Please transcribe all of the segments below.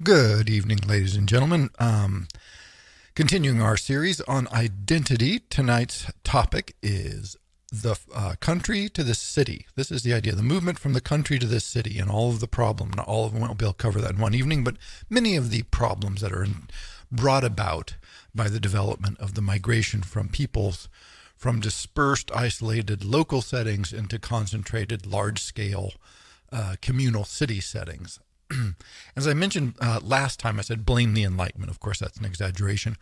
Good evening, ladies and gentlemen. Um, continuing our series on identity, tonight's topic is the uh, country to the city. This is the idea the movement from the country to the city and all of the problem. Not all of them, to cover that in one evening, but many of the problems that are brought about by the development of the migration from peoples from dispersed, isolated local settings into concentrated, large scale uh, communal city settings. As I mentioned uh, last time, I said blame the Enlightenment. Of course, that's an exaggeration.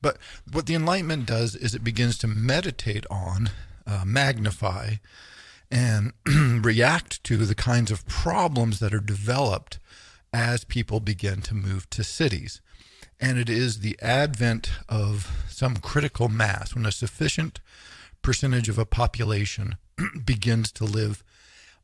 But what the Enlightenment does is it begins to meditate on, uh, magnify, and react to the kinds of problems that are developed as people begin to move to cities. And it is the advent of some critical mass when a sufficient percentage of a population begins to live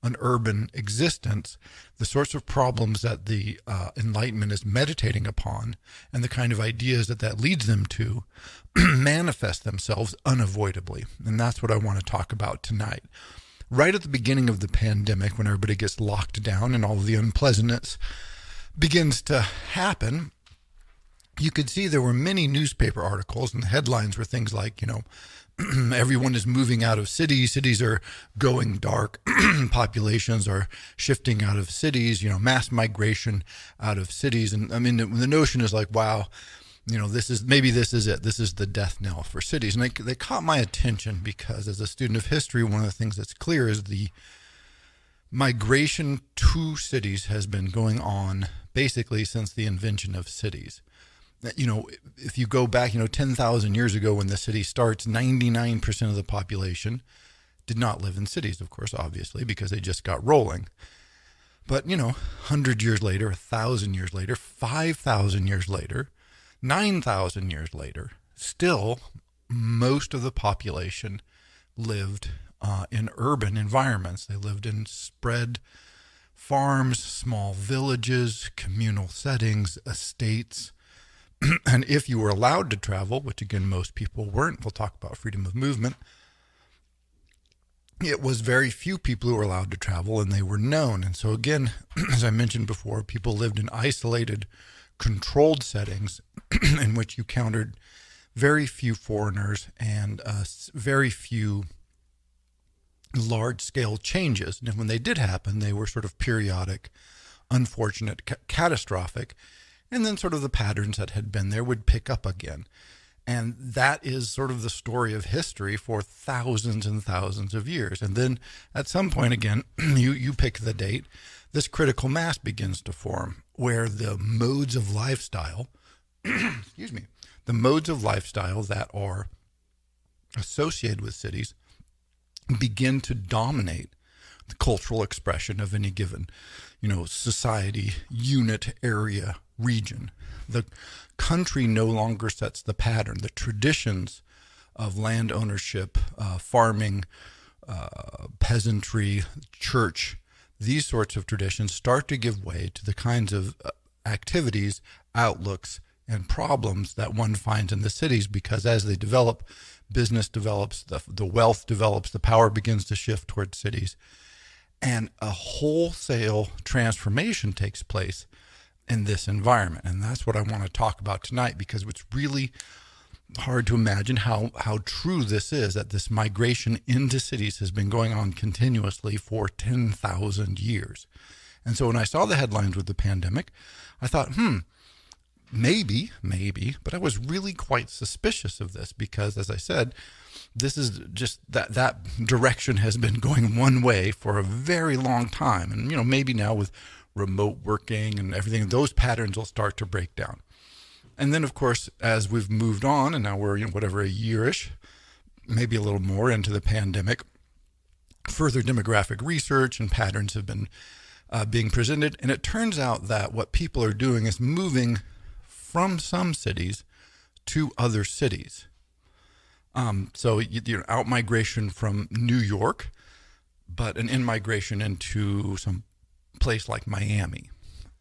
an urban existence, the sorts of problems that the uh, Enlightenment is meditating upon and the kind of ideas that that leads them to manifest themselves unavoidably. And that's what I want to talk about tonight. Right at the beginning of the pandemic, when everybody gets locked down and all the unpleasantness begins to happen, you could see there were many newspaper articles, and the headlines were things like, you know, everyone is moving out of cities. Cities are going dark. Populations are shifting out of cities. You know, mass migration out of cities. And I mean, the, the, notion is like, wow, you know, this is maybe this is it. This is the death knell for cities. And they, they caught my attention because, as a student of history, one of the things that's clear is the migration to cities has been going on basically since the invention of cities you know, if you go back, you know, 10,000 years ago when the city starts, 99% of the population did not live in cities, of course, obviously, because they just got rolling. But, you know, 100 years later, 1,000 years later, 5,000 years later, 9,000 years later, still most of the population lived uh, in urban environments. They lived in spread farms, small villages, communal settings, estates and if you were allowed to travel, which again most people weren't, we'll talk about freedom of movement. It was very few people who were allowed to travel, and they were known. And so, again, as I mentioned before, people lived in isolated, controlled settings in which you countered very few foreigners and uh, very few large scale changes. And when they did happen, they were sort of periodic, unfortunate, ca- catastrophic and then sort of the patterns that had been there would pick up again. And that is sort of the story of history for thousands and thousands of years. And then at some point, again, you, you pick the date, this critical mass begins to form where the modes of lifestyle, excuse me, the modes of lifestyle that are associated with cities begin to dominate the cultural expression of any given, you know, society, unit, area, region. The country no longer sets the pattern. The traditions of land ownership, uh, farming, uh, peasantry, church, these sorts of traditions start to give way to the kinds of uh, activities, outlooks, and problems that one finds in the cities because as they develop, business develops, the, the wealth develops, the power begins to shift towards cities, and a wholesale transformation takes place in this environment. And that's what I want to talk about tonight because it's really hard to imagine how, how true this is that this migration into cities has been going on continuously for 10,000 years. And so when I saw the headlines with the pandemic, I thought, hmm, maybe, maybe, but I was really quite suspicious of this because, as I said, this is just that that direction has been going one way for a very long time, and you know maybe now with remote working and everything, those patterns will start to break down. And then, of course, as we've moved on, and now we're, you know, whatever, a yearish, maybe a little more into the pandemic, further demographic research and patterns have been uh, being presented. And it turns out that what people are doing is moving from some cities to other cities. Um, so, you, you know, out migration from New York, but an in migration into some place like Miami.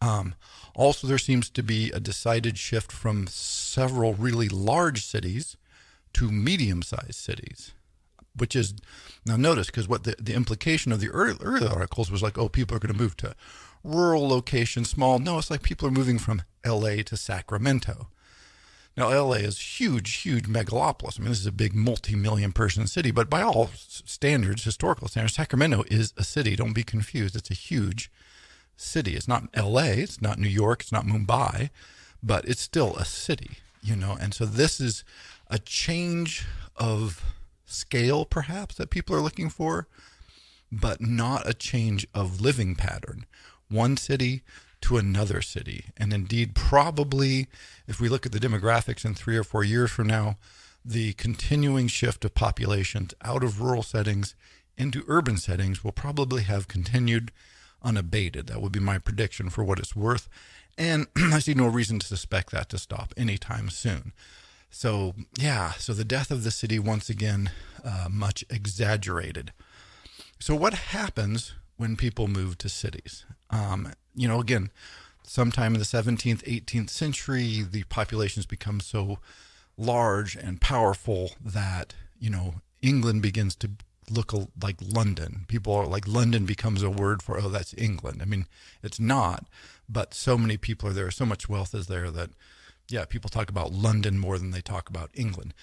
Um, also, there seems to be a decided shift from several really large cities to medium sized cities, which is now notice because what the, the implication of the early, early articles was like, oh, people are going to move to rural locations, small. No, it's like people are moving from LA to Sacramento. Now, LA is huge, huge megalopolis. I mean, this is a big multi-million person city, but by all standards, historical standards, Sacramento is a city. Don't be confused. It's a huge city. It's not LA, it's not New York, it's not Mumbai, but it's still a city, you know. And so this is a change of scale, perhaps, that people are looking for, but not a change of living pattern. One city to another city. And indeed, probably, if we look at the demographics in three or four years from now, the continuing shift of populations out of rural settings into urban settings will probably have continued unabated. That would be my prediction for what it's worth. And I see no reason to suspect that to stop anytime soon. So, yeah, so the death of the city, once again, uh, much exaggerated. So, what happens when people move to cities? Um, you know, again, sometime in the 17th, 18th century, the populations become so large and powerful that, you know, England begins to look like London. People are like London becomes a word for, oh, that's England. I mean, it's not, but so many people are there, so much wealth is there that, yeah, people talk about London more than they talk about England.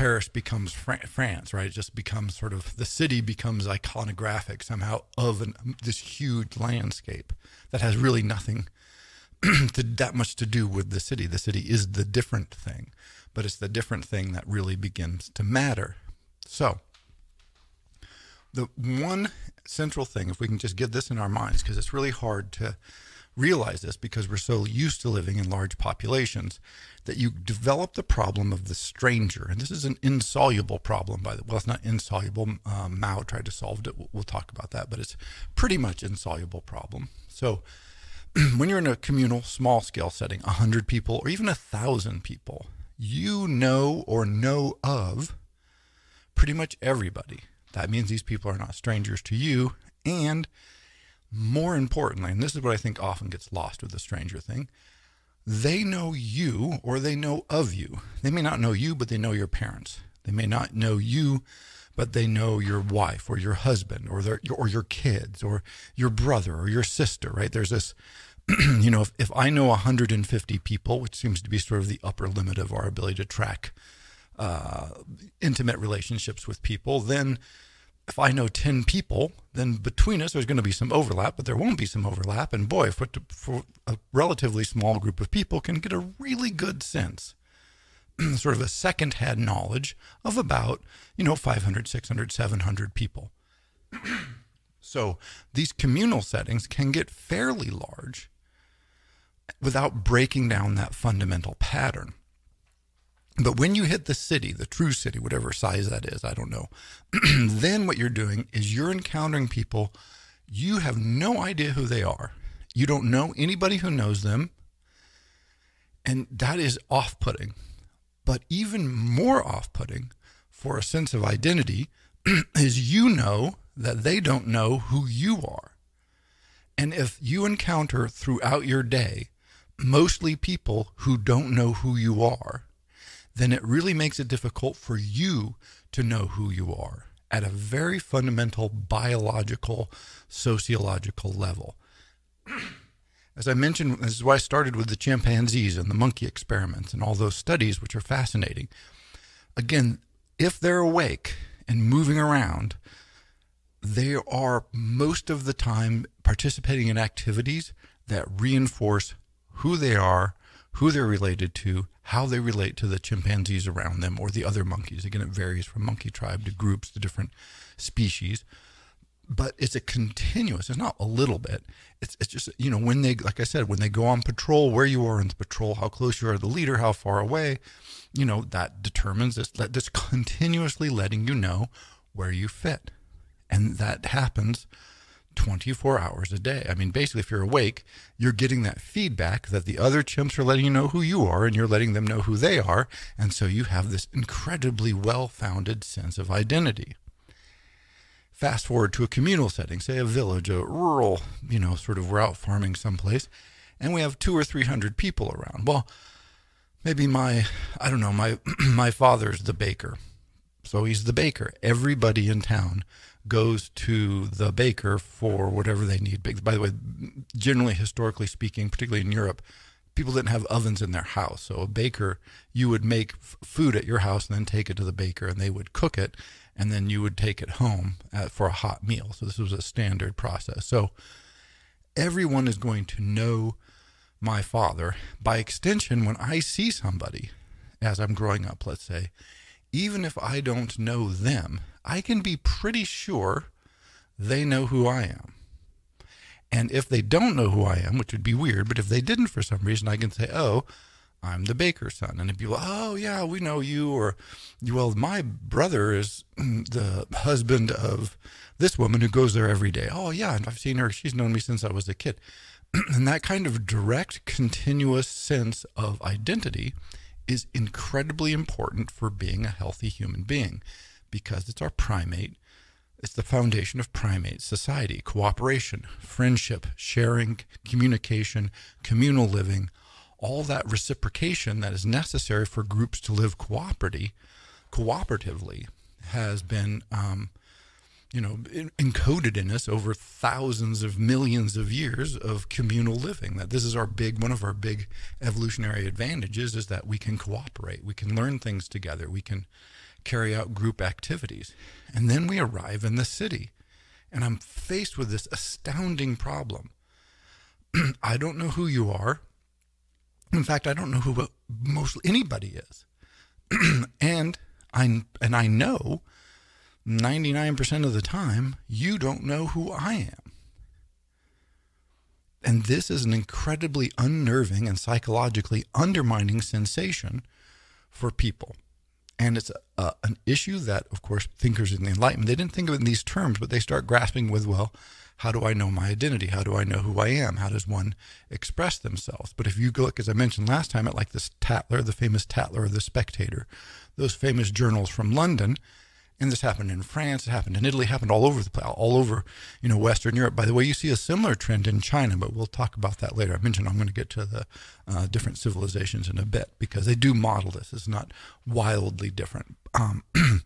Paris becomes France, right? It just becomes sort of the city becomes iconographic somehow of an, this huge landscape that has really nothing to, that much to do with the city. The city is the different thing, but it's the different thing that really begins to matter. So, the one central thing, if we can just get this in our minds, because it's really hard to realize this because we're so used to living in large populations, that you develop the problem of the stranger. And this is an insoluble problem, by the way. Well, it's not insoluble. Um, Mao tried to solve it. We'll, talk about that, but it's pretty much insoluble problem. So when you're in a communal, small scale setting, 100 people or even 1,000 people, you know or know of pretty much everybody. That means these people are not strangers to you. And more importantly, and this is what I think often gets lost with the stranger thing, they know you or they know of you. They may not know you, but they know your parents. They may not know you, but they know your wife or your husband or their or your kids or your brother or your sister, right? There's this you know, if, if I know 150 people, which seems to be sort of the upper limit of our ability to track uh, intimate relationships with people, then if I know 10 people, then between us, there's going to be some overlap, but there won't be some overlap. And boy, for, for a relatively small group of people can get a really good sense, sort of a second hand knowledge of about, you know, 500, 600, 700 people. so these communal settings can get fairly large without breaking down that fundamental pattern. But when you hit the city, the true city, whatever size that is, I don't know, then what you're doing is you're encountering people you have no idea who they are. You don't know anybody who knows them. And that is off putting. But even more off putting for a sense of identity is you know that they don't know who you are. And if you encounter throughout your day mostly people who don't know who you are, then it really makes it difficult for you to know who you are at a very fundamental biological, sociological level. As I mentioned, this is why I started with the chimpanzees and the monkey experiments and all those studies, which are fascinating. Again, if they're awake and moving around, they are most of the time participating in activities that reinforce who they are, who they're related to, how they relate to the chimpanzees around them or the other monkeys. Again, it varies from monkey tribe to groups to different species. But it's a continuous, it's not a little bit. It's, it's just, you know, when they, like I said, when they go on patrol, where you are in the patrol, how close you are to the leader, how far away, you know, that determines this, that's continuously letting you know where you fit. And that happens 24 hours a day. I mean, basically, if you're awake, you're getting that feedback that the other chimps are letting you know who you are and you're letting them know who they are. And so you have this incredibly well founded sense of identity. Fast forward to a communal setting, say a village, a rural, you know, sort of we're out farming someplace, and we have two or three hundred people around. Well, maybe my, I don't know, my my father's the baker, so he's the baker. Everybody in town goes to the baker for whatever they need. By the way, generally, historically speaking, particularly in Europe, people didn't have ovens in their house. So a baker, you would make food at your house and then take it to the baker and they would cook it and then you would take it home uh, for a hot meal. So this was a standard process. So everyone is going to know my father. By extension, when I see somebody as I'm growing up, let's say, even if I don't know them, I can be pretty sure they know who I am. And if they don't know who I am, which would be weird, but if they didn't for some reason, I can say, oh, I'm the baker's son. And if people, oh, yeah, we know you. Or, well, my brother is the husband of this woman who goes there every day. Oh, yeah, and I've seen her. She's known me since I was a kid. and that kind of direct, continuous sense of identity is incredibly important for being a healthy human being because it's our primate. It's the foundation of primate society cooperation, friendship, sharing, communication, communal living, all that reciprocation that is necessary for groups to live cooperatively, cooperatively has been, um, you know, encoded in us over thousands of millions of years of communal living. That this is our big, one of our big evolutionary advantages is that we can cooperate, we can learn things together, we can carry out group activities. And then we arrive in the city, and I'm faced with this astounding problem. I don't know who you are. In fact, I don't know who most anybody is. and I and I know 99% of the time you don't know who I am. And this is an incredibly unnerving and psychologically undermining sensation for people. And it's a, an issue that, of course, thinkers in the Enlightenment, they didn't think of it in these terms, but they start grasping with, well, how do I know my identity? How do I know who I am? How does one express themselves? But if you look, as I mentioned last time, at like this Tatler, the famous Tatler the Spectator, those famous journals from London, and this happened in France, it happened in Italy, happened all over the place, all over, you know, Western Europe. By the way, you see a similar trend in China, but we'll talk about that later. I mentioned I'm going to get to the uh, different civilizations in a bit because they do model this. It's not wildly different. Um,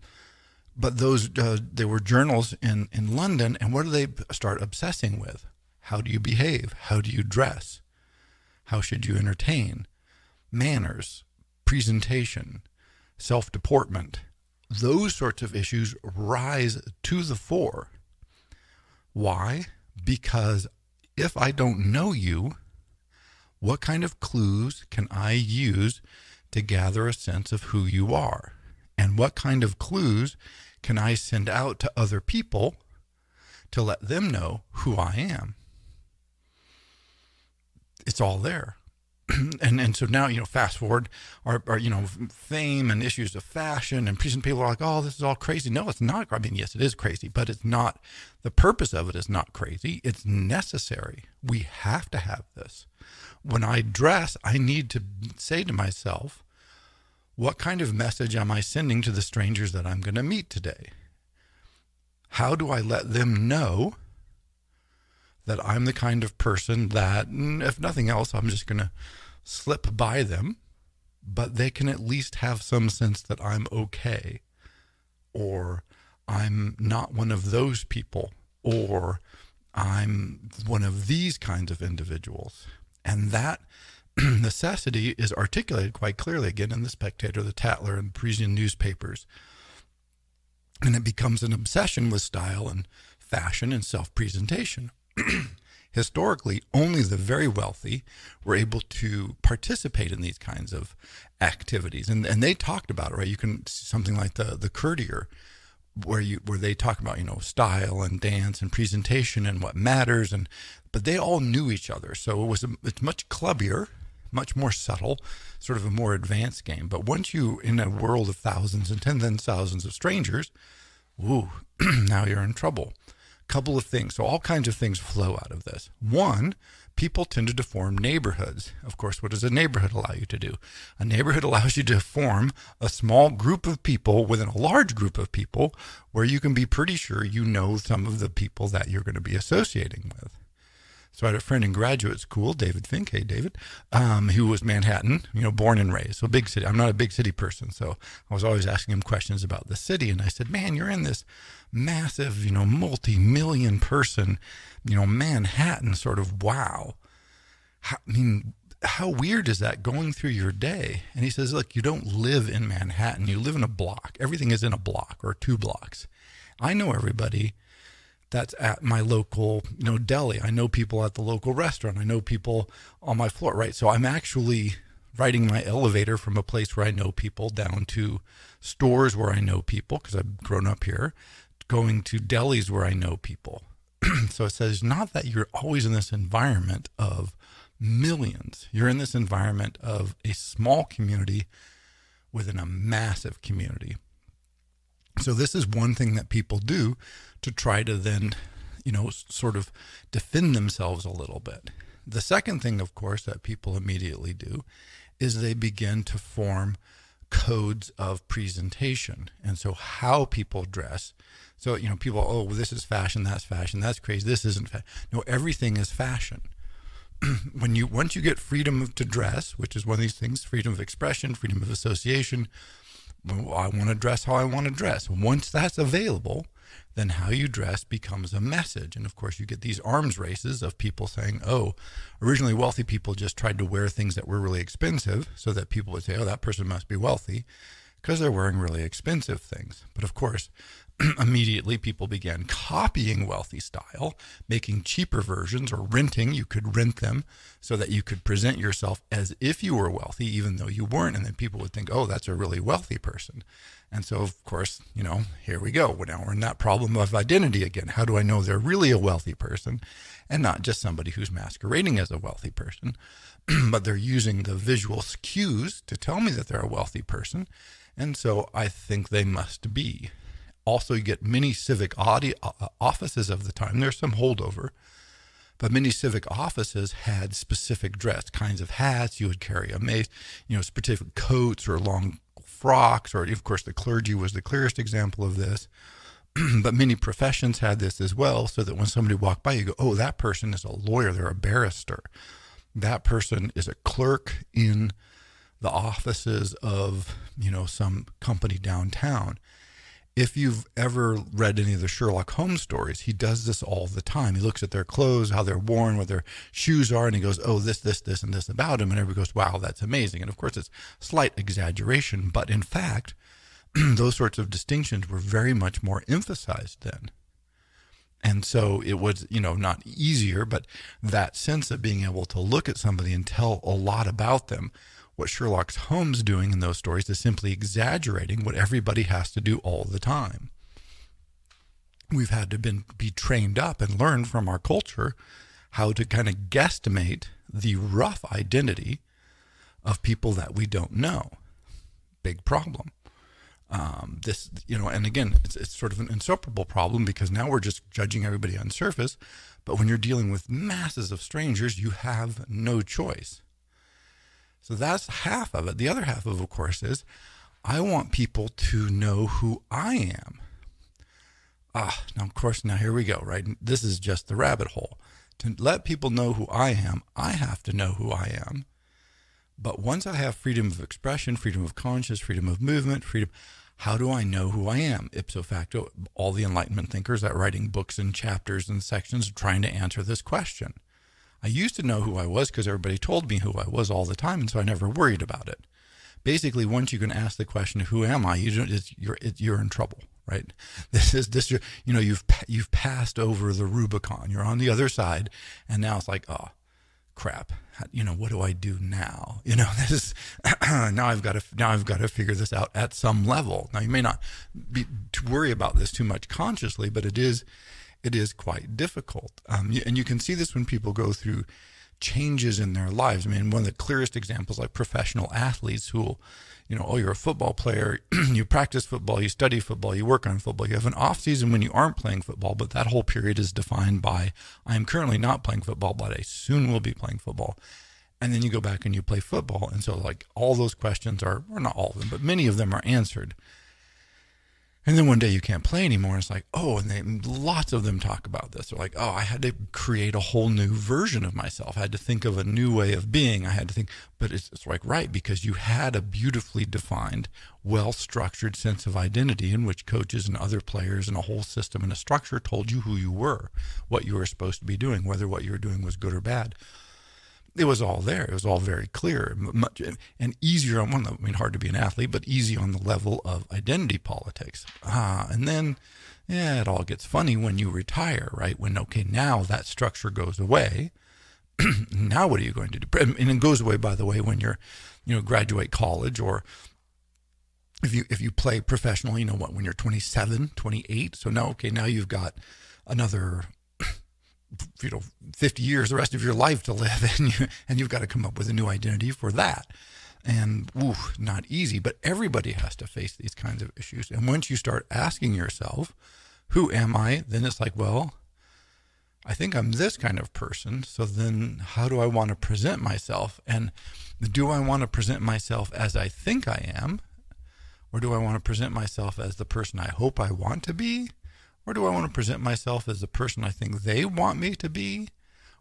but those uh, there were journals in in London, and what do they start obsessing with? How do you behave? How do you dress? How should you entertain? Manners, presentation, self deportment those sorts of issues rise to the fore. Why? Because if I don't know you, what kind of clues can I use to gather a sense of who you are? And what kind of clues can I send out to other people to let them know who I am? It's all there. and and so now you know fast forward our, you know fame and issues of fashion and people are like oh this is all crazy. No it's not. I mean yes it is crazy but it's not the purpose of it is not crazy. It's necessary. We have to have this. When i dress i need to say to myself what kind of message am i sending to the strangers that i'm going to meet today? How do i let them know that I'm the kind of person that, mm, if nothing else, I'm just going to slip by them, but they can at least have some sense that I'm okay, or I'm not one of those people, or I'm one of these kinds of individuals. And that necessity is articulated quite clearly again in The Spectator, The Tatler, and Parisian newspapers. And it becomes an obsession with style and fashion and self presentation. historically, only the very wealthy were able to participate in these kinds of activities. And, and they talked about it, right? You can see something like the, the courtier, where you where they talk about you know style and dance and presentation and what matters and but they all knew each other so it was a, it's much clubbier much more subtle sort of a more advanced game but once you in a world of thousands and tens of thousands of strangers ooh now you're in trouble couple of things. So all kinds of things flow out of this. One, people tended to form neighborhoods. Of course, what does a neighborhood allow you to do? A neighborhood allows you to form a small group of people within a large group of people where you can be pretty sure you know some of the people that you're going to be associating with. So I had a friend in graduate school, David Fink. Hey, David, um, who was Manhattan, you know, born and raised. So big city. I'm not a big city person. So I was always asking him questions about the city. And I said, man, you're in this massive, you know, multi-million person, you know, Manhattan sort of wow. How, I mean, how weird is that going through your day? And he says, look, you don't live in Manhattan. You live in a block. Everything is in a block or two blocks. I know everybody that's at my local, you know, deli. I know people at the local restaurant. I know people on my floor, right? So I'm actually riding my elevator from a place where I know people down to stores where I know people because I've grown up here, going to delis where I know people. so it says not that you're always in this environment of millions. You're in this environment of a small community within a massive community. So this is one thing that people do to try to then, you know, sort of defend themselves a little bit. The second thing, of course, that people immediately do is they begin to form codes of presentation. And so how people dress. So, you know, people, oh, well, this is fashion, that's fashion, that's crazy, this isn't fashion. No, everything is fashion. when you once you get freedom to dress, which is one of these things, freedom of expression, freedom of association, I want to dress how I want to dress. Once that's available, then how you dress becomes a message. And of course, you get these arms races of people saying, oh, originally wealthy people just tried to wear things that were really expensive so that people would say, oh, that person must be wealthy because they're wearing really expensive things. But of course, immediately people began copying wealthy style, making cheaper versions or renting. You could rent them so that you could present yourself as if you were wealthy, even though you weren't. And then people would think, oh, that's a really wealthy person. And so, of course, you know, here we go. Now we're in that problem of identity again. How do I know they're really a wealthy person and not just somebody who's masquerading as a wealthy person, but they're using the visual cues to tell me that they're a wealthy person. And so I think they must be. Also, you get many civic offices of the time. There's some holdover, but many civic offices had specific dress kinds of hats. You would carry a mace, you know, specific coats or long frocks, or of course, the clergy was the clearest example of this. but many professions had this as well, so that when somebody walked by, you go, "Oh, that person is a lawyer. They're a barrister. That person is a clerk in the offices of you know some company downtown." If you've ever read any of the Sherlock Holmes stories, he does this all the time. He looks at their clothes, how they're worn, what their shoes are, and he goes, "Oh, this, this, this, and this about him," and everybody goes, "Wow, that's amazing." And of course, it's slight exaggeration, but in fact, those sorts of distinctions were very much more emphasized then. And so it was, you know, not easier, but that sense of being able to look at somebody and tell a lot about them what Sherlock Holmes doing in those stories is simply exaggerating what everybody has to do all the time. We've had to been, be trained up and learn from our culture how to kind of guesstimate the rough identity of people that we don't know. Big problem. Um, this, you know, and again, it's, it's sort of an insuperable problem because now we're just judging everybody on surface. But when you're dealing with masses of strangers, you have no choice. So that's half of it. The other half of, of course, is I want people to know who I am. Ah, now, of course, now here we go, right? This is just the rabbit hole. To let people know who I am, I have to know who I am. But once I have freedom of expression, freedom of conscience, freedom of movement, freedom, how do I know who I am? Ipso facto, all the Enlightenment thinkers that writing books and chapters and sections are trying to answer this question. I used to know who I was because everybody told me who I was all the time, and so I never worried about it. Basically, once you can ask the question, "Who am I?" you you're you're in trouble, right? This is this you know you've you've passed over the Rubicon. You're on the other side, and now it's like, oh, crap. You know what do I do now? You know this is now I've got to now I've got to figure this out at some level. Now you may not be to worry about this too much consciously, but it is it is quite difficult. Um, and you can see this when people go through changes in their lives. I mean, one of the clearest examples, like professional athletes who, you know, oh, you're a football player, you practice football, you study football, you work on football, you have an off season when you aren't playing football, but that whole period is defined by I am currently not playing football, but I soon will be playing football. And then you go back and you play football. And so, like, all those questions are, or not all of them, but many of them are answered. And then one day you can't play anymore. It's like, oh, and they, lots of them talk about this. They're like, oh, I had to create a whole new version of myself. I had to think of a new way of being. I had to think, but it's, it's like, right, because you had a beautifully defined, well structured sense of identity in which coaches and other players and a whole system and a structure told you who you were, what you were supposed to be doing, whether what you were doing was good or bad. It was all there. It was all very clear, much and easier on one. I mean, hard to be an athlete, but easy on the level of identity politics. Ah, and then, yeah, it all gets funny when you retire, right? When okay, now that structure goes away. now what are you going to do? And it goes away, by the way, when you're, you know, graduate college or if you if you play professionally, you know what, when you're 27, 28. So now, okay, now you've got another you know 50 years the rest of your life to live and you and you've got to come up with a new identity for that. And ooh, not easy but everybody has to face these kinds of issues. And once you start asking yourself who am i? Then it's like well i think i'm this kind of person. So then how do i want to present myself? And do i want to present myself as i think i am? Or do i want to present myself as the person i hope i want to be or do I want to present myself as the person I think they want me to be?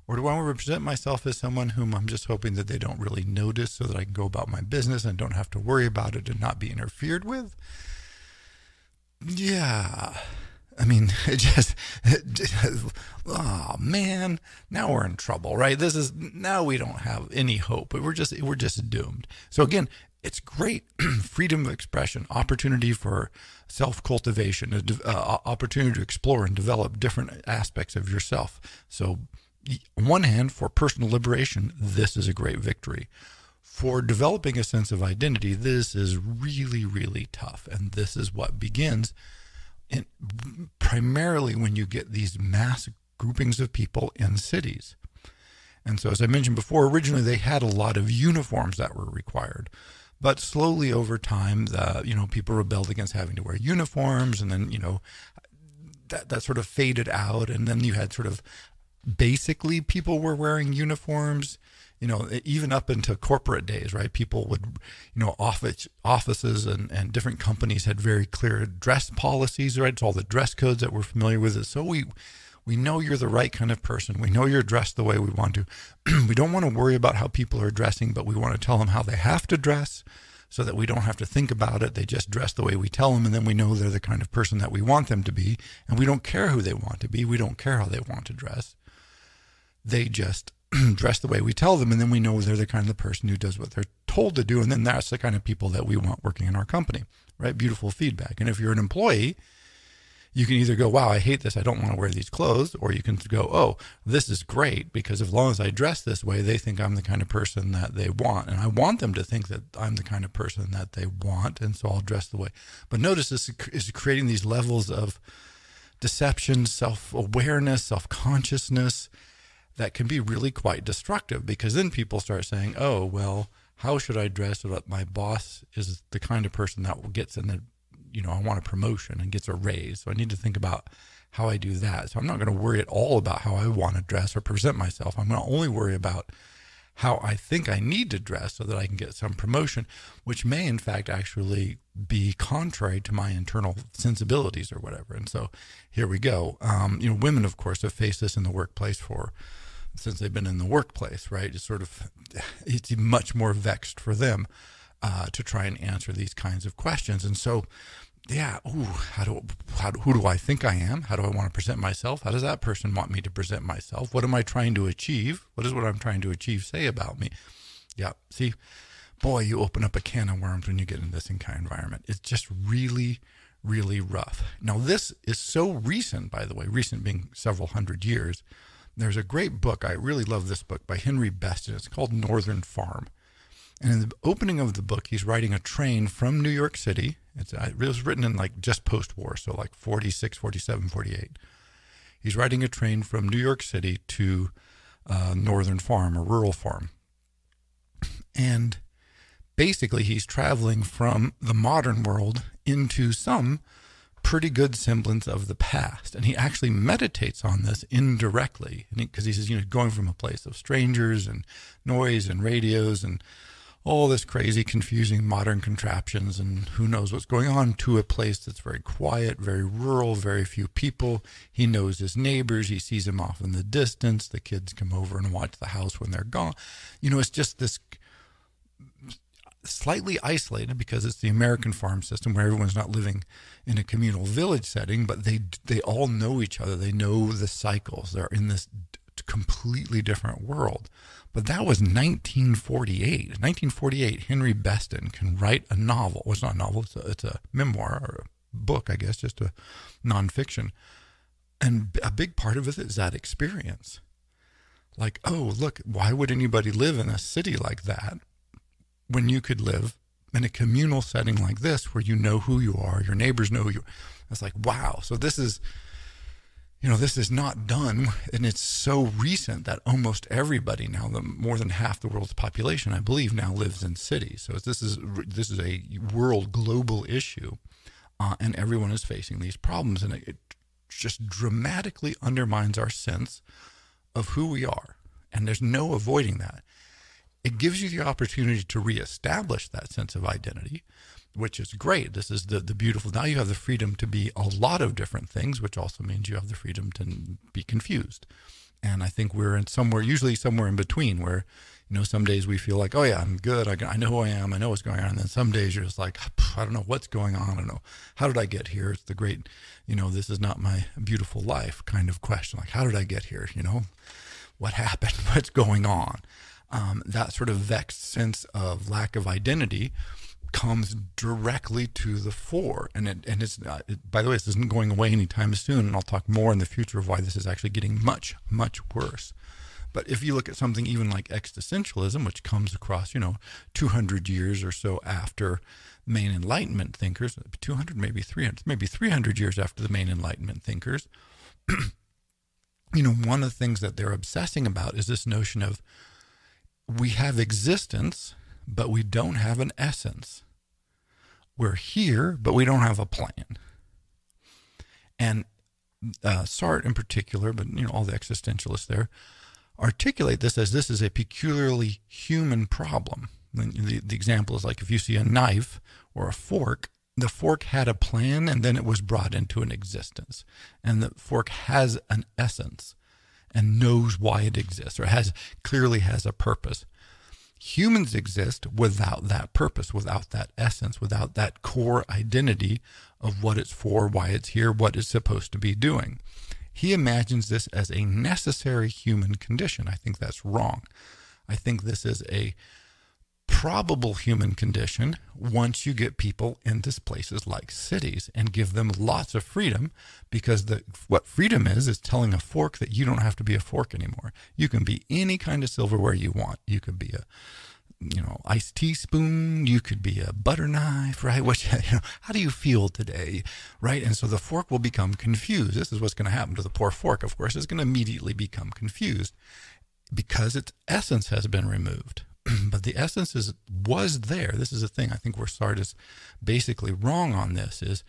Or do I want to present myself as someone whom I'm just hoping that they don't really notice so that I can go about my business and don't have to worry about it and not be interfered with? Yeah. I mean, it just, it just, oh man, now we're in trouble, right? This is now we don't have any hope. We're just we're just doomed. So again, it's great freedom of expression, opportunity for self cultivation, uh, opportunity to explore and develop different aspects of yourself. So, on one hand, for personal liberation, this is a great victory. For developing a sense of identity, this is really, really tough. And this is what begins in, primarily when you get these mass groupings of people in cities. And so, as I mentioned before, originally they had a lot of uniforms that were required. But slowly over time, you know, people rebelled against having to wear uniforms, and then you know, that that sort of faded out, and then you had sort of basically people were wearing uniforms you know, even up into corporate days, right? People would, you know, office offices and, and different companies had very clear dress policies, right? It's all the dress codes that we're familiar with. So we we know you're the right kind of person. We know you're dressed the way we want to. we don't want to worry about how people are dressing, but we want to tell them how they have to dress so that we don't have to think about it. They just dress the way we tell them, and then we know they're the kind of person that we want them to be. And we don't care who they want to be. We don't care how they want to dress. They just dress the way we tell them, and then we know they're the kind of person who does what they're told to do. And then that's the kind of people that we want working in our company, right? Beautiful feedback. And if you're an employee, you can either go, wow, I hate this. I don't want to wear these clothes. Or you can go, oh, this is great because as long as I dress this way, they think I'm the kind of person that they want. And I want them to think that I'm the kind of person that they want. And so I'll dress the way. But notice this is creating these levels of deception, self awareness, self consciousness that can be really quite destructive because then people start saying, oh, well, how should I dress so that my boss is the kind of person that gets in the you know, I want a promotion and gets a raise. So I need to think about how I do that. So I'm not going to worry at all about how I want to dress or present myself. I'm going to only worry about how I think I need to dress so that I can get some promotion, which may in fact actually be contrary to my internal sensibilities or whatever. And so here we go. Um, you know, women, of course, have faced this in the workplace for since they've been in the workplace, right? It's sort of it's much more vexed for them uh, to try and answer these kinds of questions. And so yeah, ooh, how do, how who do I think I am? How do I want to present myself? How does that person want me to present myself? What am I trying to achieve? What is what I'm trying to achieve say about me? Yeah, see, boy, you open up a can of worms when you get in this kind of environment. It's just really, really rough. Now, this is so recent, by the way, recent being several hundred years. There's a great book. I really love this book by Henry Best, and it's called Northern Farm. And in the opening of the book, he's riding a train from New York City. It's, uh, it was written in like just post war, so like 46, 47, 48. He's riding a train from New York City to a northern farm, a rural farm. And basically, he's traveling from the modern world into some pretty good semblance of the past. And he actually meditates on this indirectly because he, he says, you know, going from a place of strangers and noise and radios and all this crazy, confusing modern contraptions and who knows what's going on to a place that's very quiet, very rural, very few people. He knows his neighbors. He sees them off in the distance. The kids come over and watch the house when they're gone. You know, it's just this slightly isolated because it's the American farm system where everyone's not living in a communal village setting, but they they all know each other. They know the cycles. They're in this completely different world. But that was 1948. 1948, Henry Beston can write a novel. Well, it's not a novel, it's a, it's a memoir or a book, I guess, just a nonfiction. And a big part of it is that experience. Like, oh, look, why would anybody live in a city like that when you could live in a communal setting like this where you know who you are, your neighbors know you? It's like, wow. So this is you know, this is not done, and it's so recent that almost everybody now, the more than half the world's population, I believe, now lives in cities. So this is this is a world global issue, uh, and everyone is facing these problems, and it, it just dramatically undermines our sense of who we are, and there's no avoiding that. It gives you the opportunity to reestablish that sense of identity, which is great. This is the, the beautiful. Now you have the freedom to be a lot of different things, which also means you have the freedom to be confused. And I think we're in somewhere, usually somewhere in between, where, you know, some days we feel like, oh yeah, I'm good. I, I know who I am. I know what's going on. And then some days you're just like, I don't know what's going on. I don't know. How did I get here? It's the great, you know, this is not my beautiful life kind of question. Like, how did I get here? You know, what happened? What's going on? Um, that sort of vexed sense of lack of identity comes directly to the fore. And it, and it's, uh, it, by the way, this isn't going away anytime soon. And I'll talk more in the future of why this is actually getting much, much worse. But if you look at something even like existentialism, which comes across, you know, 200 years or so after main Enlightenment thinkers, 200, maybe 300, maybe 300 years after the main Enlightenment thinkers, you know, one of the things that they're obsessing about is this notion of we have existence but we don't have an essence. We're here, but we don't have a plan. And uh, Sartre in particular, but you know all the existentialists there, articulate this as this is a peculiarly human problem. The, the example is like if you see a knife or a fork, the fork had a plan and then it was brought into an existence. And the fork has an essence and knows why it exists or has clearly has a purpose humans exist without that purpose, without that essence, without that core identity of what it's for, why it's here, what it's supposed to be doing. He imagines this as a necessary human condition. I think that's wrong. I think this is a probable human condition once you get people into places like cities and give them lots of freedom because the what freedom is is telling a fork that you don't have to be a fork anymore. You can be any kind of silverware you want. You could be a you know, iced teaspoon. You could be a butter knife, right? Which, you know, how do you feel today, right? And so the fork will become confused. This is what's going to happen to the poor fork. Of course, it's going to immediately become confused because its essence has been removed. but the essence is was there. This is the thing I think where Sartre is basically wrong on this is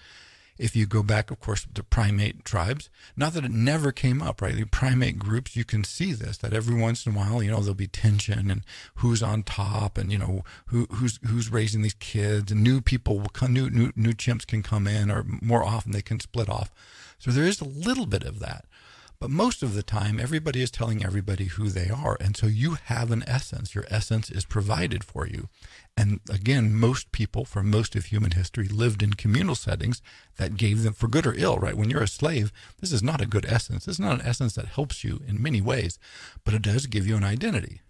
if you go back, of course, to primate tribes, not that it never came up, right? The primate groups, you can see this that every once in a while, you know, there'll be tension and who's on top, and you know who who's who's raising these kids, and new people will come, new new new chimps can come in, or more often they can split off. So there is a little bit of that. But most of the time, everybody is telling everybody who they are. And so you have an essence. Your essence is provided for you. And again, most people for most of human history lived in communal settings that gave them, for good or ill, right? When you're a slave, this is not a good essence. This is not an essence that helps you in many ways, but it does give you an identity.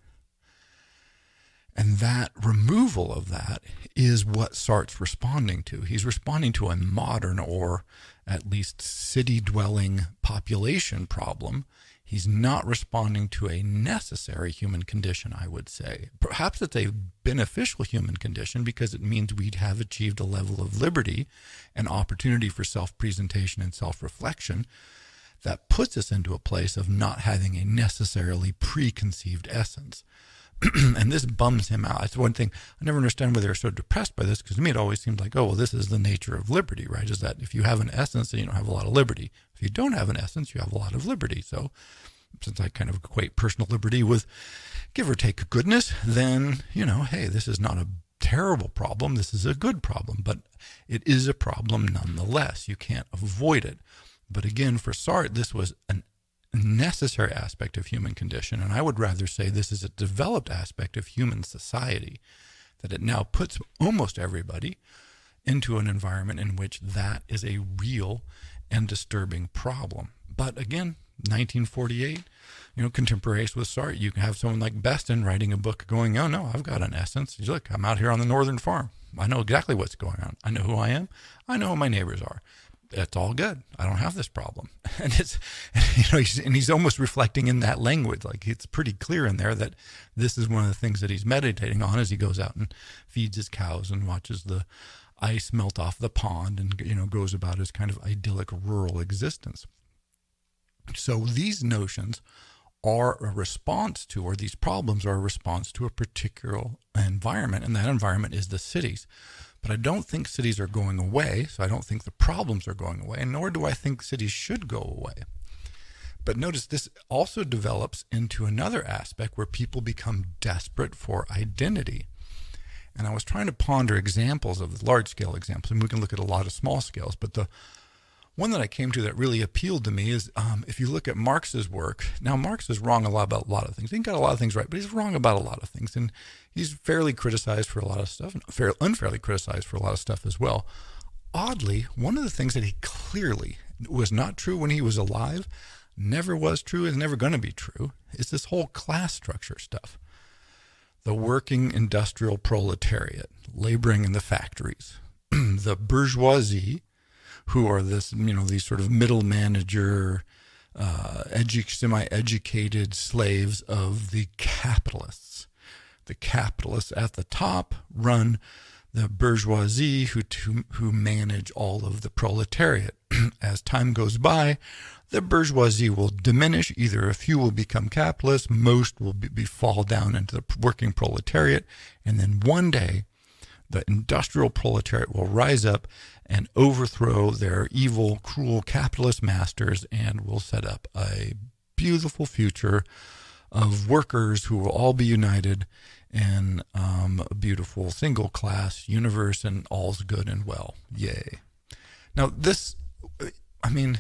And that removal of that is what Sartre's responding to. He's responding to a modern or at least city dwelling population problem. He's not responding to a necessary human condition, I would say. Perhaps it's a beneficial human condition because it means we'd have achieved a level of liberty and opportunity for self presentation and self reflection that puts us into a place of not having a necessarily preconceived essence. and this bums him out. It's one thing I never understand why they're so depressed by this because to me it always seems like, oh, well, this is the nature of liberty, right? Is that if you have an essence, then you don't have a lot of liberty. If you don't have an essence, you have a lot of liberty. So, since I kind of equate personal liberty with give or take goodness, then you know, hey, this is not a terrible problem. This is a good problem, but it is a problem nonetheless. You can't avoid it. But again, for Sartre, this was an necessary aspect of human condition. And I would rather say this is a developed aspect of human society, that it now puts almost everybody into an environment in which that is a real and disturbing problem. But again, 1948, you know, contemporaries with Sartre. You can have someone like Beston writing a book going, oh, no, I've got an essence. Look, I'm out here on the northern farm. I know exactly what's going on. I know who I am. I know who my neighbors are. It's all good. I don't have this problem. And it's, you know, he's, and he's almost reflecting in that language. Like it's pretty clear in there that this is one of the things that he's meditating on as he goes out and feeds his cows and watches the ice melt off the pond and, you know, goes about his kind of idyllic rural existence. So these notions are a response to, or these problems are a response to a particular environment, and that environment is the cities. But I don't think cities are going away, so I don't think the problems are going away, and nor do I think cities should go away. But notice this also develops into another aspect where people become desperate for identity. And I was trying to ponder examples of large scale examples, and we can look at a lot of small scales, but the one that I came to that really appealed to me is um, if you look at Marx's work. Now, Marx is wrong a lot about a lot of things. He got a lot of things right, but he's wrong about a lot of things, and he's fairly criticized for a lot of stuff, and fair, unfairly criticized for a lot of stuff as well. Oddly, one of the things that he clearly was not true when he was alive, never was true, is never going to be true, is this whole class structure stuff. The working industrial proletariat laboring in the factories, the bourgeoisie who are this, you know, these sort of middle manager, uh, edu- semi-educated slaves of the capitalists. The capitalists at the top run the bourgeoisie who to, who manage all of the proletariat. As time goes by, the bourgeoisie will diminish. Either a few will become capitalists, most will be, be fall down into the working proletariat, and then one day, the industrial proletariat will rise up and overthrow their evil, cruel capitalist masters and will set up a beautiful future of workers who will all be united in um, a beautiful single class universe and all's good and well. Yay. Now, this, I mean,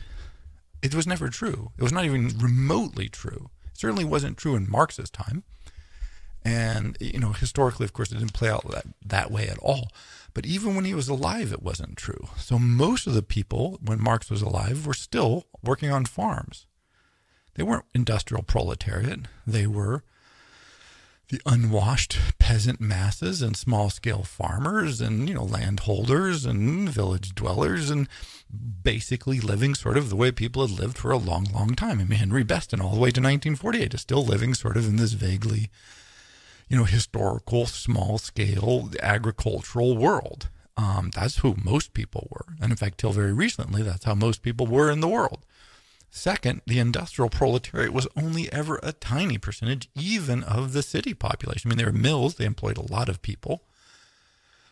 it was never true. It was not even remotely true. It certainly wasn't true in Marx's time. And, you know, historically, of course, it didn't play out that, that way at all. But even when he was alive, it wasn't true. So most of the people, when Marx was alive, were still working on farms. They weren't industrial proletariat. They were the unwashed peasant masses and small scale farmers and, you know, landholders and village dwellers and basically living sort of the way people had lived for a long, long time. I mean, Henry Beston all the way to 1948 is still living sort of in this vaguely you know, historical, small scale agricultural world. Um, that's who most people were. And in fact, till very recently, that's how most people were in the world. Second, the industrial proletariat was only ever a tiny percentage, even of the city population. I mean, there were mills, they employed a lot of people,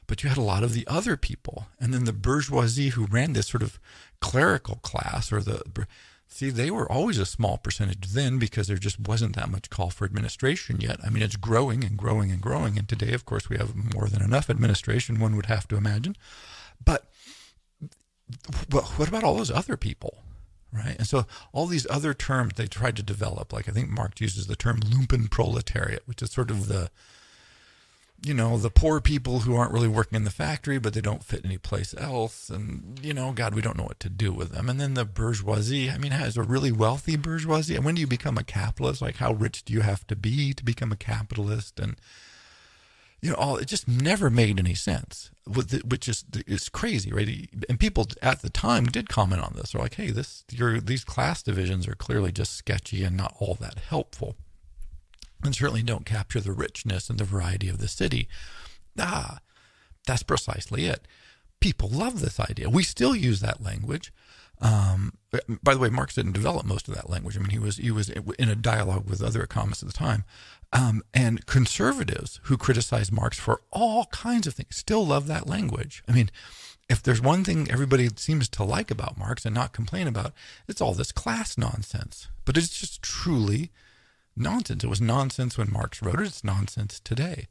but you had a lot of the other people. And then the bourgeoisie who ran this sort of clerical class or the See, they were always a small percentage then because there just wasn't that much call for administration yet. I mean, it's growing and growing and growing. And today, of course, we have more than enough administration, one would have to imagine. But well, what about all those other people? Right. And so all these other terms they tried to develop, like I think Marx uses the term lumpen proletariat, which is sort of the you know, the poor people who aren't really working in the factory, but they don't fit any place else. And, you know, God, we don't know what to do with them. And then the bourgeoisie, I mean, has a really wealthy bourgeoisie. And when do you become a capitalist? Like, how rich do you have to be to become a capitalist? And, you know, all it just never made any sense, which is it's crazy, right? And people at the time did comment on this. They're like, hey, this, your, these class divisions are clearly just sketchy and not all that helpful and certainly don't capture the richness and the variety of the city. Ah, that's precisely it. People love this idea. We still use that language. Um, by the way, Marx didn't develop most of that language. I mean, he was he was in a dialogue with other economists at the time, um, and conservatives who criticize Marx for all kinds of things still love that language. I mean, if there's one thing everybody seems to like about Marx and not complain about, it's all this class nonsense. But it's just truly nonsense. It was nonsense when Marx wrote it. It's nonsense today.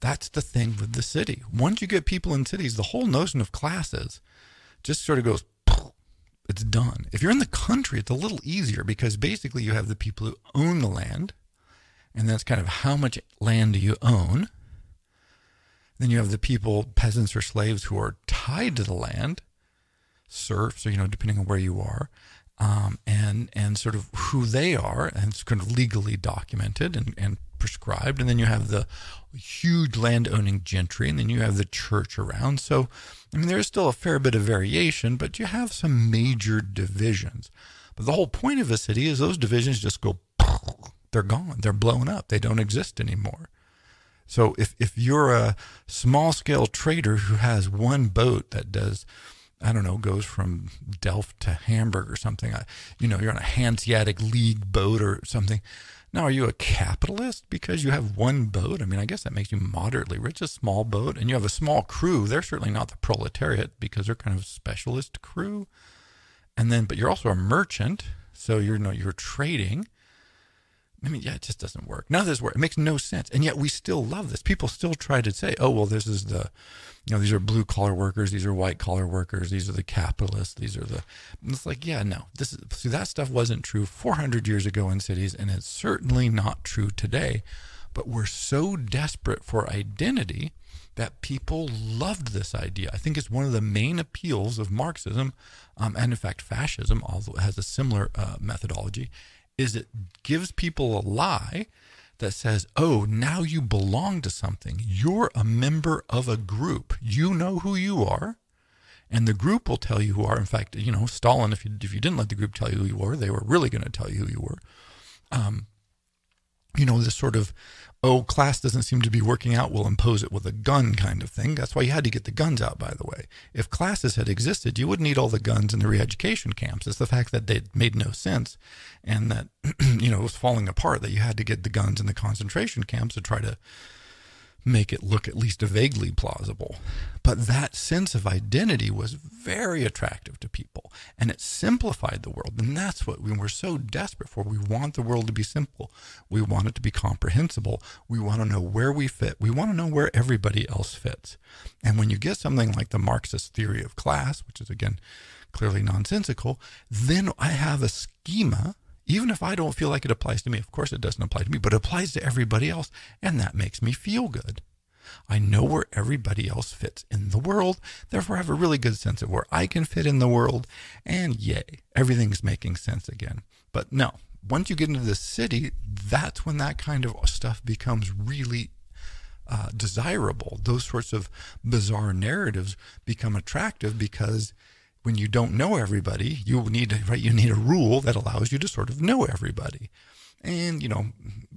That's the thing with the city. Once you get people in cities, the whole notion of classes just sort of goes, it's done. If you're in the country, it's a little easier because basically you have the people who own the land, and that's kind of how much land do you own. Then you have the people, peasants or slaves, who are tied to the land, serfs, or, you know, depending on where you are. Um, and and sort of who they are, and it's kind of legally documented and, and prescribed. And then you have the huge landowning gentry, and then you have the church around. So, I mean, there's still a fair bit of variation, but you have some major divisions. But the whole point of a city is those divisions just go, they're gone, they're blown up, they don't exist anymore. So if, if you're a small scale trader who has one boat that does, I don't know, goes from Delft to Hamburg or something, you know, you're on a Hanseatic League boat or something. Now, are you a capitalist because you have one boat? I mean, I guess that makes you moderately rich, a small boat, and you have a small crew. They're certainly not the proletariat because they're kind of a specialist crew. And then, but you're also a merchant, so you're you know you're trading. I mean, yeah, it just doesn't work. None of this works. It makes no sense. And yet we still love this. People still try to say, oh, well, this is the, you know, these are blue collar workers. These are white collar workers. These are the capitalists. These are the, and it's like, yeah, no, this is, see, that stuff wasn't true 400 years ago in cities. And it's certainly not true today. But we're so desperate for identity that people loved this idea. I think it's one of the main appeals of Marxism, um, and in fact, fascism, it has a similar uh, methodology, is it gives people a lie that says, oh, now you belong to something. You're a member of a group. You know who you are, and the group will tell you who are. In fact, you know, Stalin, if you, if you didn't let the group tell you who you were, they were really going to tell you who you were. Um, you know, this sort of oh, class doesn't seem to be working out, we'll impose it with a gun kind of thing. That's why you had to get the guns out, by the way. If classes had existed, you wouldn't need all the guns in the re education camps. It's the fact that they made no sense and that, you know, it was falling apart that you had to get the guns in the concentration camps to try to make it look at least vaguely plausible. But that sense of identity was very attractive to people and it simplified the world. And that's what we were so desperate for. We want the world to be simple. We want it to be comprehensible. We want to know where we fit. We want to know where everybody else fits. And when you get something like the Marxist theory of class, which is again clearly nonsensical, then I have a schema even if I don't feel like it applies to me, of course it doesn't apply to me, but it applies to everybody else. And that makes me feel good. I know where everybody else fits in the world. Therefore, I have a really good sense of where I can fit in the world. And yay, everything's making sense again. But no, once you get into the city, that's when that kind of stuff becomes really uh, desirable. Those sorts of bizarre narratives become attractive because when you don't know everybody, you need right you need a rule that allows you to sort of know everybody. And you know,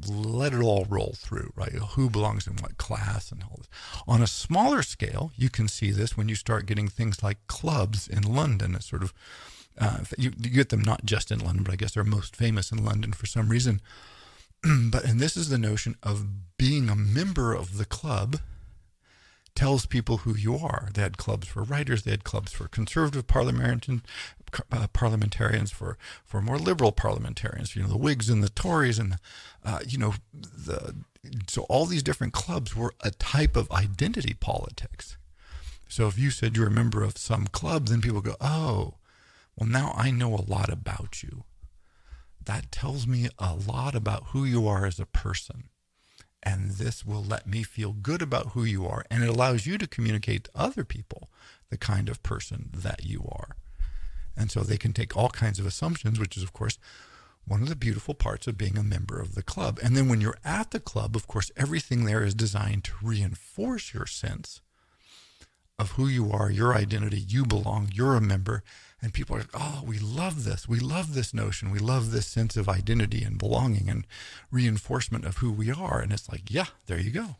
let it all roll through, right? Who belongs in what class and all this. On a smaller scale, you can see this when you start getting things like clubs in London. It's sort of uh, you, you get them not just in London, but I guess they're most famous in London for some reason. but and this is the notion of being a member of the club tells people who you are. They had clubs for writers, they had clubs for conservative parliamentarians, uh, parliamentarians for for more liberal parliamentarians. You know, the Whigs and the Tories, and uh, you know, the so all these different clubs were a type of identity politics. So if you said you're a member of some club, then people go, oh, well, now I know a lot about you. That tells me a lot about who you are as a person. And this will let me feel good about who you are. And it allows you to communicate to other people the kind of person that you are. And so they can take all kinds of assumptions, which is, of course, one of the beautiful parts of being a member of the club. And then when you're at the club, of course, everything there is designed to reinforce your sense of who you are, your identity, you belong, you're a member, and people are, like, oh, we love this. We love this notion. We love this sense of identity and belonging and reinforcement of who we are. And it's like, yeah, there you go.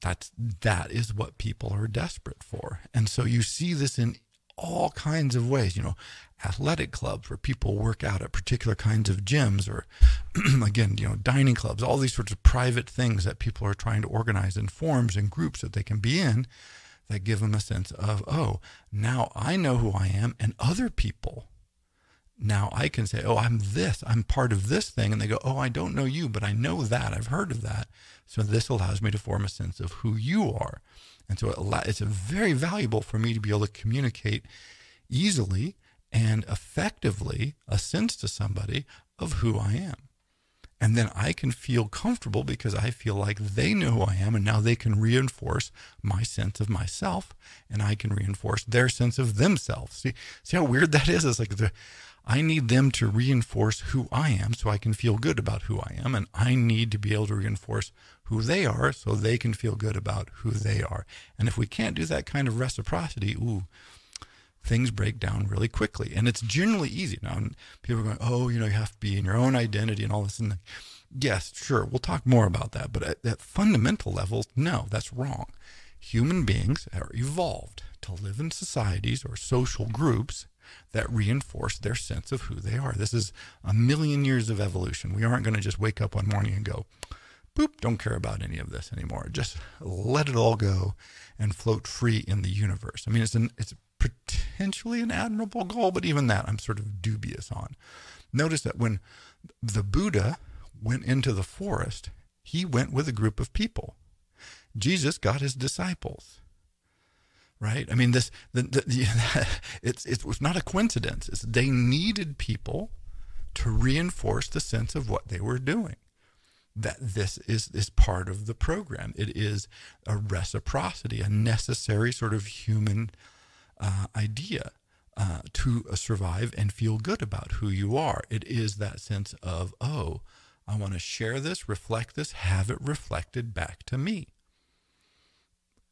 That's that is what people are desperate for. And so you see this in all kinds of ways, you know, athletic clubs where people work out at particular kinds of gyms or again, you know, dining clubs, all these sorts of private things that people are trying to organize in forms and groups that they can be in that give them a sense of, oh, now I know who I am, and other people, now I can say, oh, I'm this, I'm part of this thing. And they go, oh, I don't know you, but I know that, I've heard of that. So this allows me to form a sense of who you are. And so it, it's very valuable for me to be able to communicate easily and effectively a sense to somebody of who I am. And then I can feel comfortable because I feel like they know who I am. And now they can reinforce my sense of myself and I can reinforce their sense of themselves. See, see how weird that is? It's like the, I need them to reinforce who I am so I can feel good about who I am. And I need to be able to reinforce who they are so they can feel good about who they are. And if we can't do that kind of reciprocity, ooh, things break down really quickly. And it's generally easy. Now, people are going, oh, you know, you have to be in your own identity and all this. And yes, sure, we'll talk more about that. But at, at fundamental levels, no, that's wrong. Human beings are evolved to live in societies or social groups that reinforce their sense of who they are. This is a million years of evolution. We aren't going to just wake up one morning and go, boop, don't care about any of this anymore. Just let it all go and float free in the universe. I mean, it's an, it's potentially an admirable goal, but even that I'm sort of dubious on. Notice that when the Buddha went into the forest, he went with a group of people. Jesus got his disciples. Right? I mean, this the, the, it's it was not a coincidence. It's, they needed people to reinforce the sense of what they were doing that this is, is part of the program. It is a reciprocity, a necessary sort of human uh, idea uh, to uh, survive and feel good about who you are. It is that sense of, oh, I want to share this, reflect this, have it reflected back to me.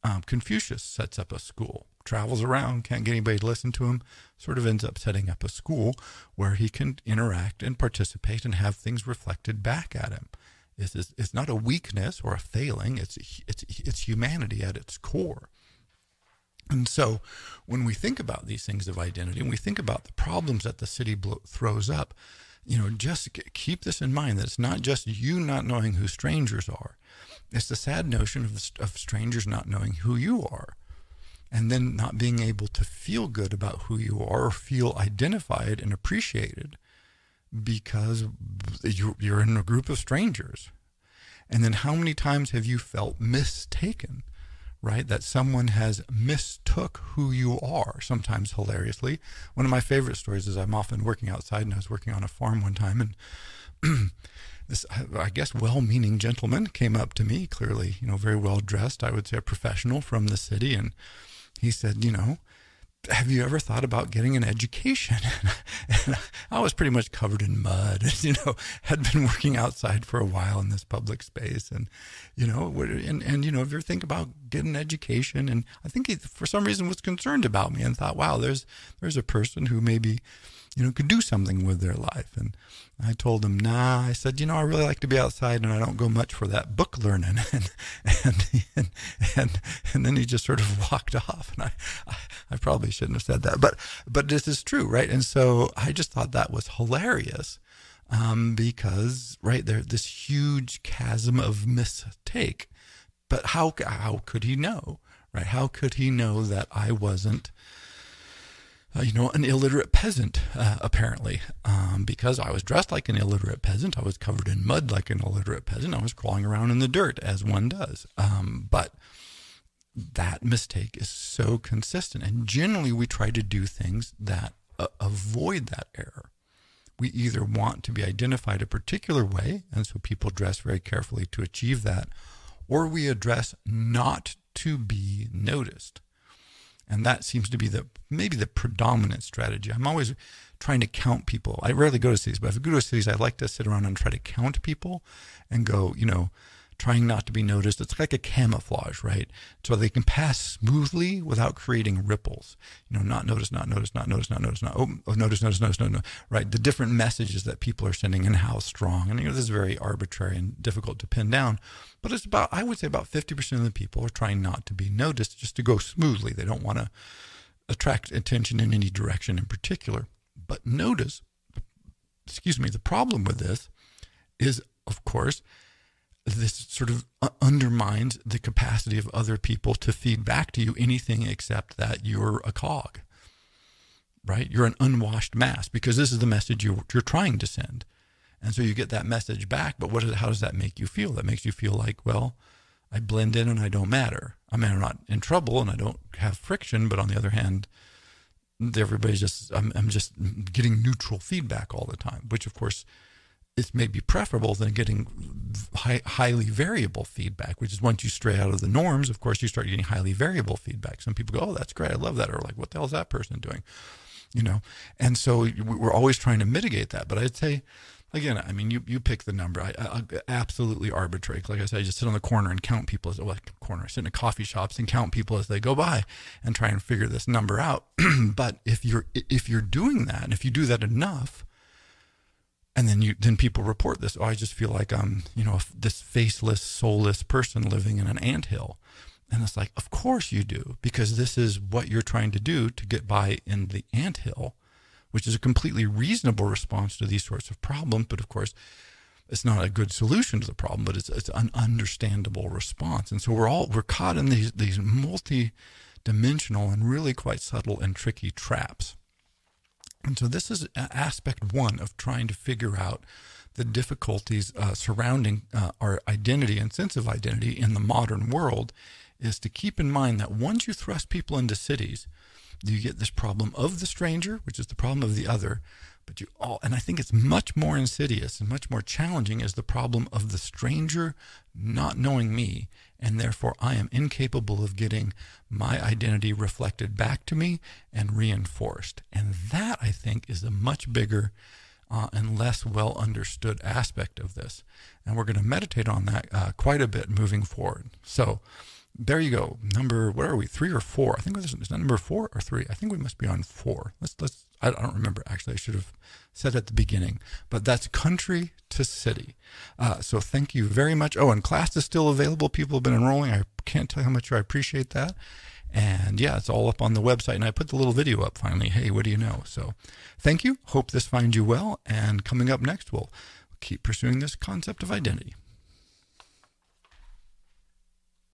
Um, Confucius sets up a school, travels around, can't get anybody to listen to him, sort of ends up setting up a school where he can interact and participate and have things reflected back at him. It's, it's not a weakness or a failing, it's, it's, it's humanity at its core. And so when we think about these things of identity and we think about the problems that the city throws up, you know, just keep this in mind that it's not just you not knowing who strangers are. It's the sad notion of, of strangers not knowing who you are and then not being able to feel good about who you are or feel identified and appreciated because you're in a group of strangers. And then how many times have you felt mistaken? Right? That someone has mistook who you are, sometimes hilariously. One of my favorite stories is I'm often working outside and I was working on a farm one time and this, I guess, well-meaning gentleman came up to me, clearly, you know, very well dressed. I would say a professional from the city. And he said, you know, have you ever thought about getting an education? and I was pretty much covered in mud, you know, had been working outside for a while in this public space. And, you know, and, and you know, if you're thinking about getting an education, and I think he, for some reason, was concerned about me and thought, wow, there's, there's a person who maybe, you know, could do something with their life. And I told him, nah, I said, you know, I really like to be outside and I don't go much for that book learning. And, and, and, and, and then he just sort of walked off. And I, I, I probably shouldn't have said that, but, but this is true, right? And so I just thought that was hilarious. Um, because right there, this huge chasm of mistake, but how, how could he know, right? How could he know that I wasn't, uh, you know, an illiterate peasant, uh, apparently, um, because I was dressed like an illiterate peasant. I was covered in mud like an illiterate peasant. I was crawling around in the dirt as one does. Um, but that mistake is so consistent. And generally, we try to do things that uh, avoid that error. We either want to be identified a particular way, and so people dress very carefully to achieve that, or we address not to be noticed. And that seems to be the maybe the predominant strategy. I'm always trying to count people. I rarely go to cities, but if I go to cities, I like to sit around and try to count people and go, you know, trying not to be noticed. It's like a camouflage, right? So they can pass smoothly without creating ripples. You know, not notice, not notice, not notice, not notice, not oh, oh notice, notice, notice, no, no, right? The different messages that people are sending and how strong. And you know, this is very arbitrary and difficult to pin down. But it's about, I would say, about fifty percent of the people are trying not to be noticed, just to go smoothly. They don't want to attract attention in any direction in particular. But notice, excuse me, the problem with this is, of course, this sort of undermines the capacity of other people to feed back to you anything except that you're a cog, right? You're an unwashed mass because this is the message you're, trying to send. And so you get that message back, but what is, how does that make you feel? That makes you feel like, well, I blend in and I don't matter. I mean, I'm not in trouble and I don't have friction, but on the other hand, everybody's just, I'm, I'm just getting neutral feedback all the time, which of course it's maybe preferable than getting high, highly variable feedback, which is once you stray out of the norms, of course, you start getting highly variable feedback. Some people go, oh, that's great. I love that. Or like, what the hell is that person doing? you know, and so we're always trying to mitigate that. But I'd say, again, I mean, you, you pick the number. I, I absolutely arbitrary. Like I said, I just sit on the corner and count people as oh, well, corner. I sit in coffee shops and count people as they go by and try and figure this number out. but if you're if you're doing that, and if you do that enough, and then you then people report this, oh, I just feel like I'm you know this faceless, soulless person living in an ant hill. And it's like, of course you do, because this is what you're trying to do to get by in the ant hill which is a completely reasonable response to these sorts of problems. But of course, it's not a good solution to the problem, but it's, it's an understandable response. And so we're all we're caught in these these multi-dimensional and really quite subtle and tricky traps. And so this is aspect one of trying to figure out the difficulties uh, surrounding uh, our identity and sense of identity in the modern world is to keep in mind that once you thrust people into cities, you get this problem of the stranger, which is the problem of the other. But you all, and I think it's much more insidious and much more challenging is the problem of the stranger not knowing me, and therefore I am incapable of getting my identity reflected back to me and reinforced. And that I think is a much bigger uh, and less well understood aspect of this. And we're going to meditate on that uh, quite a bit moving forward. So, there you go. Number where are we? Three or four? I think it's, it's number four or three. I think we must be on four. Let's let's. I don't remember actually. I should have said at the beginning, but that's country to city. Uh, so thank you very much. Oh, and class is still available. People have been enrolling. I can't tell you how much I appreciate that. And yeah, it's all up on the website. And I put the little video up finally. Hey, what do you know? So thank you. Hope this finds you well. And coming up next, we'll keep pursuing this concept of identity.